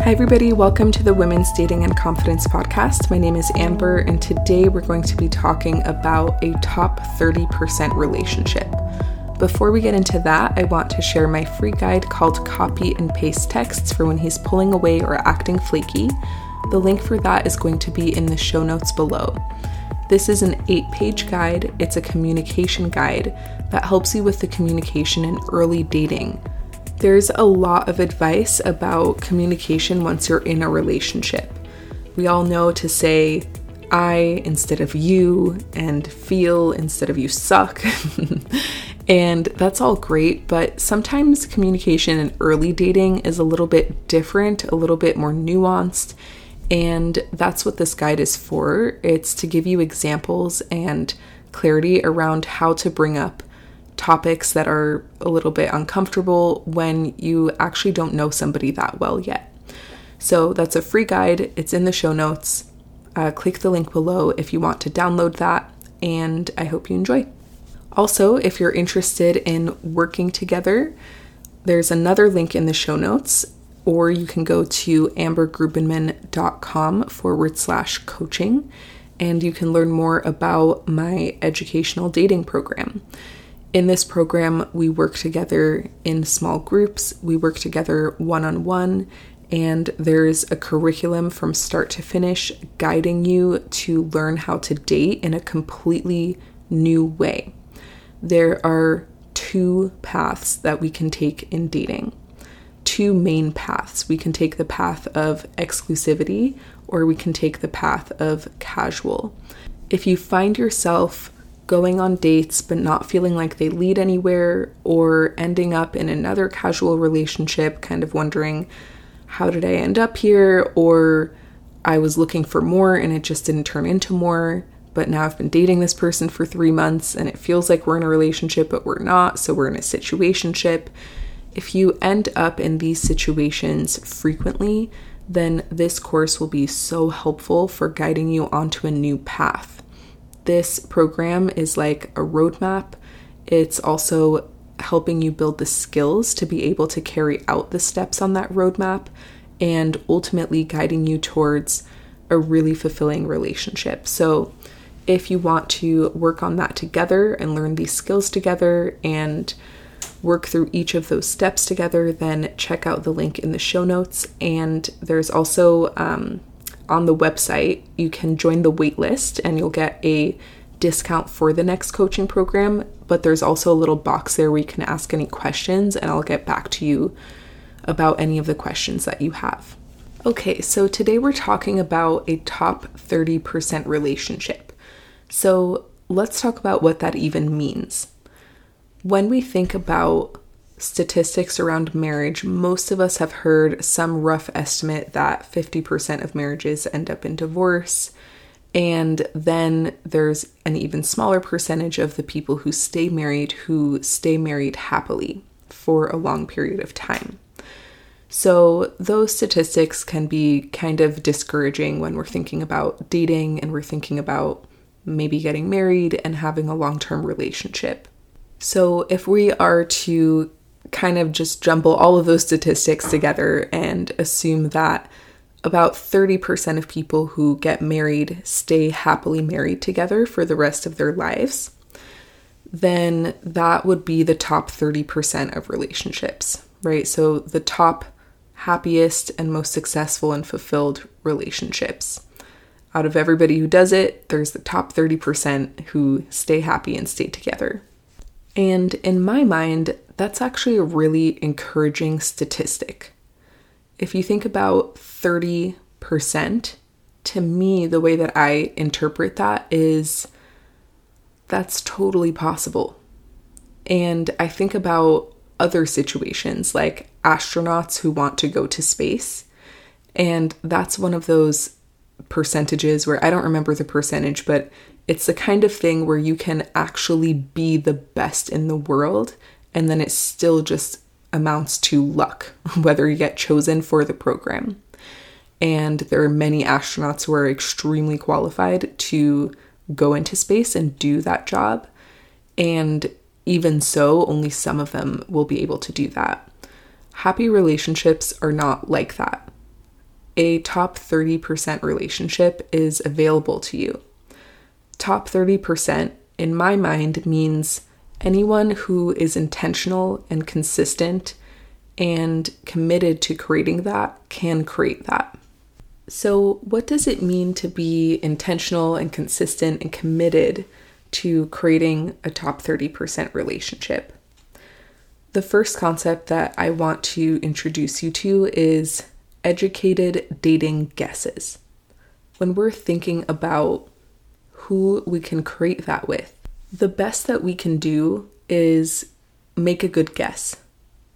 Hi, everybody. Welcome to the Women's Dating and Confidence Podcast. My name is Amber, and today we're going to be talking about a top 30% relationship. Before we get into that, I want to share my free guide called Copy and Paste Texts for when he's pulling away or acting flaky. The link for that is going to be in the show notes below. This is an eight page guide, it's a communication guide that helps you with the communication in early dating. There's a lot of advice about communication once you're in a relationship. We all know to say I instead of you and feel instead of you suck. and that's all great, but sometimes communication in early dating is a little bit different, a little bit more nuanced. And that's what this guide is for. It's to give you examples and clarity around how to bring up topics that are a little bit uncomfortable when you actually don't know somebody that well yet. So that's a free guide, it's in the show notes. Uh, click the link below if you want to download that, and I hope you enjoy. Also, if you're interested in working together, there's another link in the show notes, or you can go to ambergrubenmann.com forward slash coaching, and you can learn more about my educational dating program. In this program, we work together in small groups, we work together one on one, and there's a curriculum from start to finish guiding you to learn how to date in a completely new way. There are two paths that we can take in dating. Two main paths. We can take the path of exclusivity or we can take the path of casual. If you find yourself going on dates but not feeling like they lead anywhere, or ending up in another casual relationship, kind of wondering, how did I end up here? Or I was looking for more and it just didn't turn into more. But now I've been dating this person for three months and it feels like we're in a relationship, but we're not. So we're in a situationship. If you end up in these situations frequently, then this course will be so helpful for guiding you onto a new path this program is like a roadmap. It's also helping you build the skills to be able to carry out the steps on that roadmap and ultimately guiding you towards a really fulfilling relationship. So, if you want to work on that together and learn these skills together and work through each of those steps together, then check out the link in the show notes. And there's also um, on the website, you can join the waitlist and you'll get a discount for the next coaching program. But there's also a little box there where you can ask any questions, and I'll get back to you about any of the questions that you have. Okay, so today we're talking about a top 30% relationship. So let's talk about what that even means. When we think about statistics around marriage, most of us have heard some rough estimate that 50% of marriages end up in divorce. And then there's an even smaller percentage of the people who stay married who stay married happily for a long period of time. So, those statistics can be kind of discouraging when we're thinking about dating and we're thinking about maybe getting married and having a long term relationship. So, if we are to kind of just jumble all of those statistics together and assume that about 30% of people who get married stay happily married together for the rest of their lives, then that would be the top 30% of relationships, right? So the top happiest and most successful and fulfilled relationships. Out of everybody who does it, there's the top 30% who stay happy and stay together. And in my mind, that's actually a really encouraging statistic. If you think about 30%, to me, the way that I interpret that is that's totally possible. And I think about other situations like astronauts who want to go to space. And that's one of those percentages where I don't remember the percentage, but it's the kind of thing where you can actually be the best in the world and then it still just amounts to luck whether you get chosen for the program. And there are many astronauts who are extremely qualified to go into space and do that job. And even so, only some of them will be able to do that. Happy relationships are not like that. a top 30% relationship is available to you. Top 30% in my mind means anyone who is intentional and consistent and committed to creating that can create that. So, what does it mean to be intentional and consistent and committed to creating a top 30% relationship? The first concept that I want to introduce you to is educated dating guesses. When we're thinking about who we can create that with, the best that we can do is make a good guess.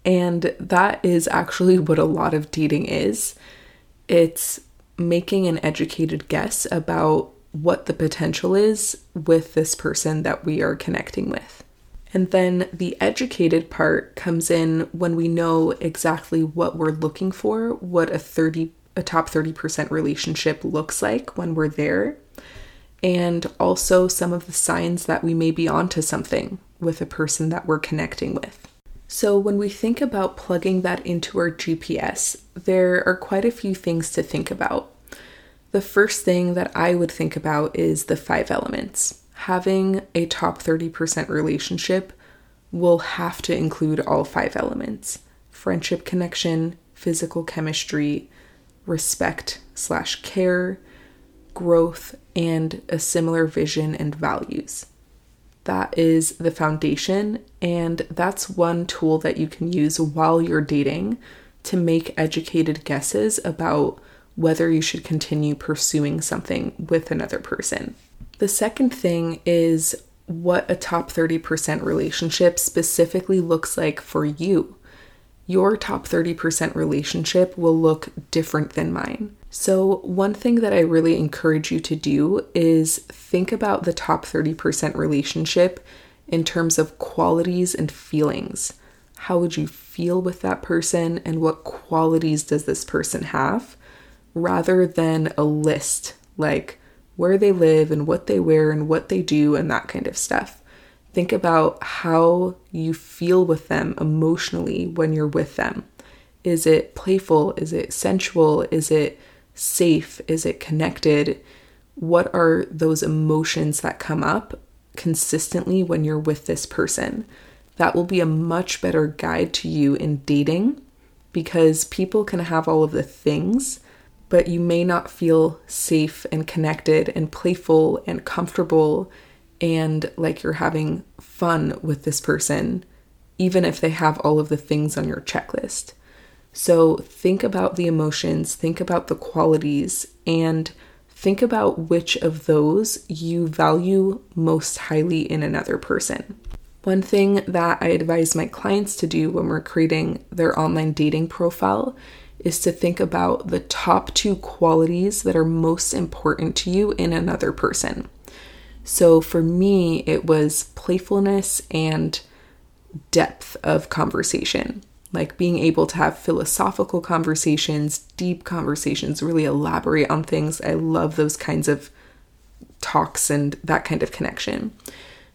And that is actually what a lot of dating is. It's making an educated guess about what the potential is with this person that we are connecting with. And then the educated part comes in when we know exactly what we're looking for, what a 30 a top 30% relationship looks like when we're there, and also some of the signs that we may be onto something with a person that we're connecting with. So, when we think about plugging that into our GPS, there are quite a few things to think about. The first thing that I would think about is the five elements. Having a top 30% relationship will have to include all five elements friendship connection, physical chemistry, respect slash care, growth, and a similar vision and values. That is the foundation, and that's one tool that you can use while you're dating to make educated guesses about whether you should continue pursuing something with another person. The second thing is what a top 30% relationship specifically looks like for you. Your top 30% relationship will look different than mine. So, one thing that I really encourage you to do is think about the top 30% relationship in terms of qualities and feelings. How would you feel with that person, and what qualities does this person have? Rather than a list like where they live and what they wear and what they do and that kind of stuff. Think about how you feel with them emotionally when you're with them. Is it playful? Is it sensual? Is it safe? Is it connected? What are those emotions that come up consistently when you're with this person? That will be a much better guide to you in dating because people can have all of the things, but you may not feel safe and connected and playful and comfortable and like you're having fun with this person, even if they have all of the things on your checklist. So think about the emotions, think about the qualities, and think about which of those you value most highly in another person. One thing that I advise my clients to do when we're creating their online dating profile is to think about the top two qualities that are most important to you in another person. So for me, it was playfulness and depth of conversation like being able to have philosophical conversations, deep conversations, really elaborate on things. I love those kinds of talks and that kind of connection.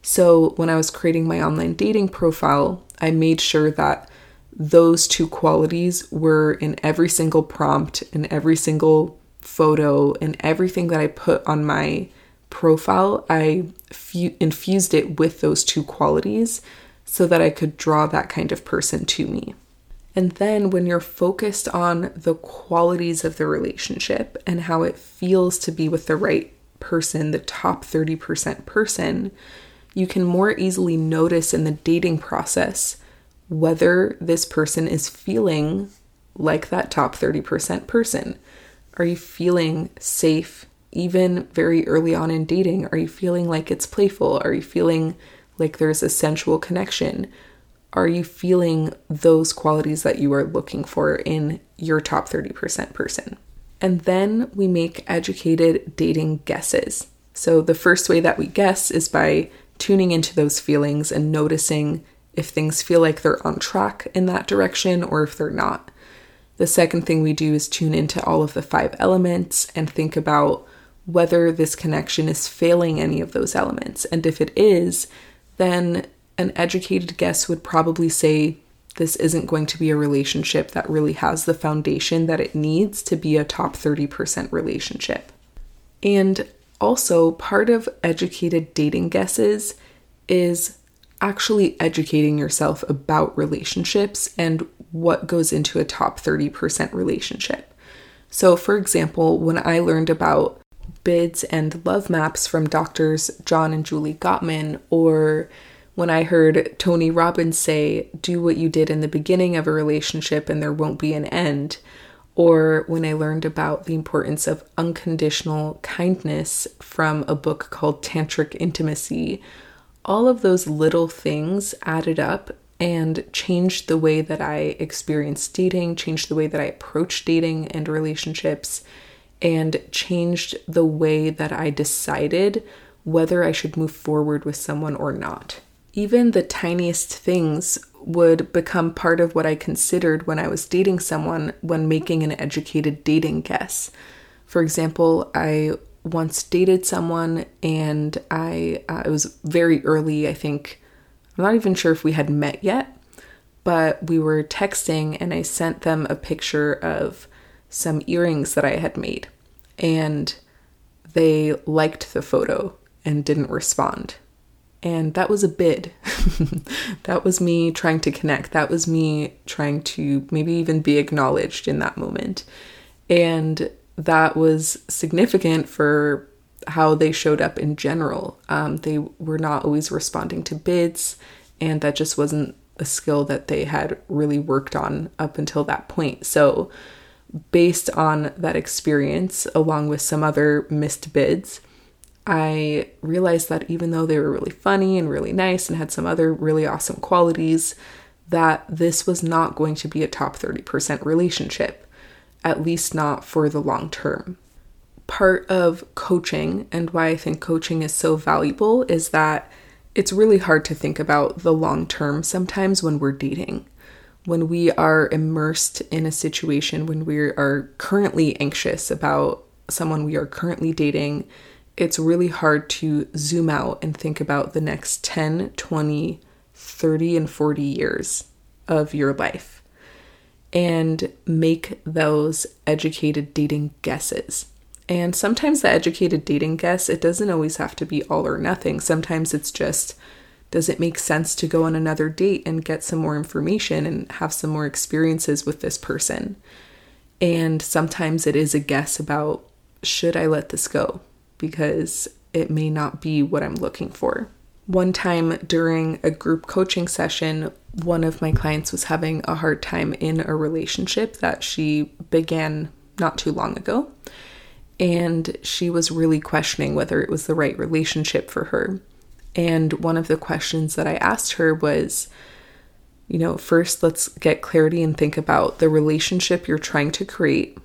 So, when I was creating my online dating profile, I made sure that those two qualities were in every single prompt, in every single photo, and everything that I put on my profile. I fu- infused it with those two qualities so that I could draw that kind of person to me. And then when you're focused on the qualities of the relationship and how it feels to be with the right person, the top 30% person, you can more easily notice in the dating process whether this person is feeling like that top 30% person. Are you feeling safe even very early on in dating? Are you feeling like it's playful? Are you feeling like there's a sensual connection? Are you feeling those qualities that you are looking for in your top 30% person? And then we make educated dating guesses. So the first way that we guess is by tuning into those feelings and noticing if things feel like they're on track in that direction or if they're not. The second thing we do is tune into all of the five elements and think about whether this connection is failing any of those elements. And if it is, then an educated guess would probably say this isn't going to be a relationship that really has the foundation that it needs to be a top 30% relationship. And also, part of educated dating guesses is actually educating yourself about relationships and what goes into a top 30% relationship. So, for example, when I learned about bids and love maps from doctors John and Julie Gottman, or when I heard Tony Robbins say, Do what you did in the beginning of a relationship and there won't be an end, or when I learned about the importance of unconditional kindness from a book called Tantric Intimacy, all of those little things added up and changed the way that I experienced dating, changed the way that I approached dating and relationships, and changed the way that I decided whether I should move forward with someone or not. Even the tiniest things would become part of what I considered when I was dating someone when making an educated dating guess. For example, I once dated someone and I uh, it was very early, I think I'm not even sure if we had met yet, but we were texting and I sent them a picture of some earrings that I had made and they liked the photo and didn't respond. And that was a bid. that was me trying to connect. That was me trying to maybe even be acknowledged in that moment. And that was significant for how they showed up in general. Um, they were not always responding to bids, and that just wasn't a skill that they had really worked on up until that point. So, based on that experience, along with some other missed bids, I realized that even though they were really funny and really nice and had some other really awesome qualities, that this was not going to be a top 30% relationship, at least not for the long term. Part of coaching and why I think coaching is so valuable is that it's really hard to think about the long term sometimes when we're dating. When we are immersed in a situation, when we are currently anxious about someone we are currently dating it's really hard to zoom out and think about the next 10, 20, 30, and 40 years of your life and make those educated dating guesses. And sometimes the educated dating guess, it doesn't always have to be all or nothing. Sometimes it's just, does it make sense to go on another date and get some more information and have some more experiences with this person? And sometimes it is a guess about, should I let this go? Because it may not be what I'm looking for. One time during a group coaching session, one of my clients was having a hard time in a relationship that she began not too long ago. And she was really questioning whether it was the right relationship for her. And one of the questions that I asked her was, you know, first let's get clarity and think about the relationship you're trying to create.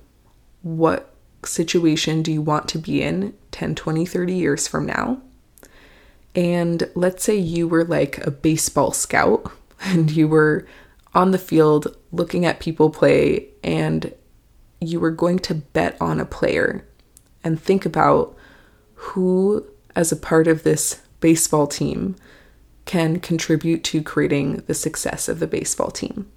What situation do you want to be in 10, 20, 30 years from now? And let's say you were like a baseball scout and you were on the field looking at people play and you were going to bet on a player and think about who, as a part of this baseball team, can contribute to creating the success of the baseball team.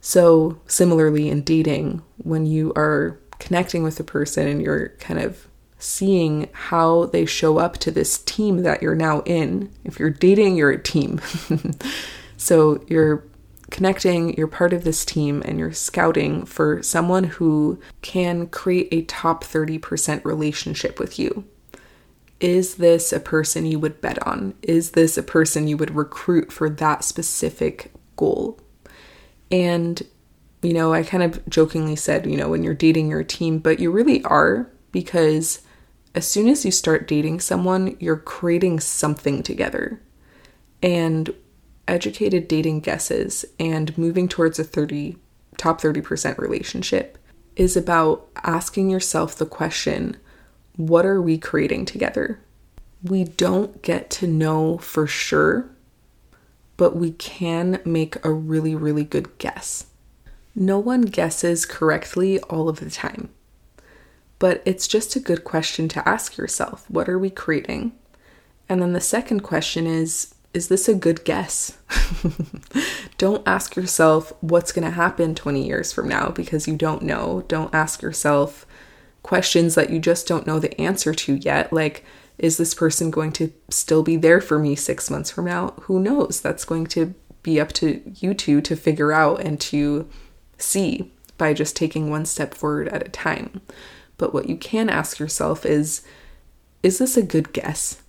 So, similarly, in dating, when you are connecting with the person and you're kind of seeing how they show up to this team that you're now in. If you're dating, you're a team. so you're connecting, you're part of this team, and you're scouting for someone who can create a top 30% relationship with you. Is this a person you would bet on? Is this a person you would recruit for that specific goal? And you know, I kind of jokingly said, you know, when you're dating your team, but you really are because as soon as you start dating someone, you're creating something together. And educated dating guesses and moving towards a 30 top 30% relationship is about asking yourself the question, what are we creating together? We don't get to know for sure, but we can make a really, really good guess. No one guesses correctly all of the time. But it's just a good question to ask yourself what are we creating? And then the second question is is this a good guess? don't ask yourself what's going to happen 20 years from now because you don't know. Don't ask yourself questions that you just don't know the answer to yet. Like, is this person going to still be there for me six months from now? Who knows? That's going to be up to you two to figure out and to see by just taking one step forward at a time. But what you can ask yourself is is this a good guess?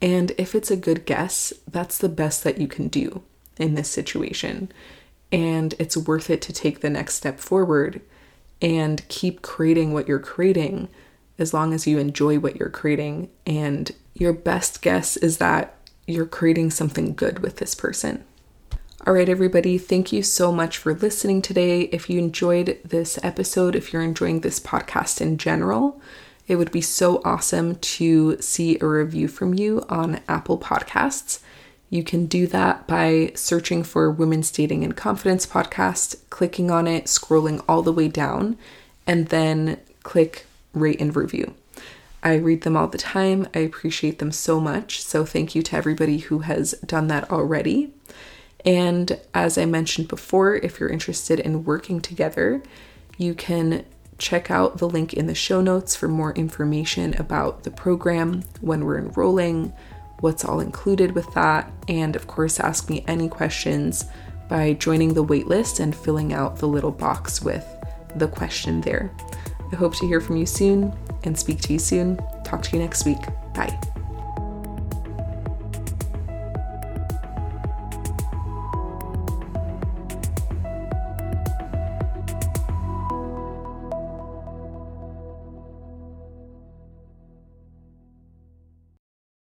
And if it's a good guess, that's the best that you can do in this situation. And it's worth it to take the next step forward and keep creating what you're creating as long as you enjoy what you're creating. And your best guess is that you're creating something good with this person. All right, everybody, thank you so much for listening today. If you enjoyed this episode, if you're enjoying this podcast in general, it would be so awesome to see a review from you on Apple Podcasts. You can do that by searching for Women's Dating and Confidence podcast, clicking on it, scrolling all the way down, and then click rate and review. I read them all the time. I appreciate them so much. So, thank you to everybody who has done that already. And as I mentioned before, if you're interested in working together, you can check out the link in the show notes for more information about the program, when we're enrolling, what's all included with that, and of course, ask me any questions by joining the waitlist and filling out the little box with the question there. I hope to hear from you soon and speak to you soon. Talk to you next week. Bye.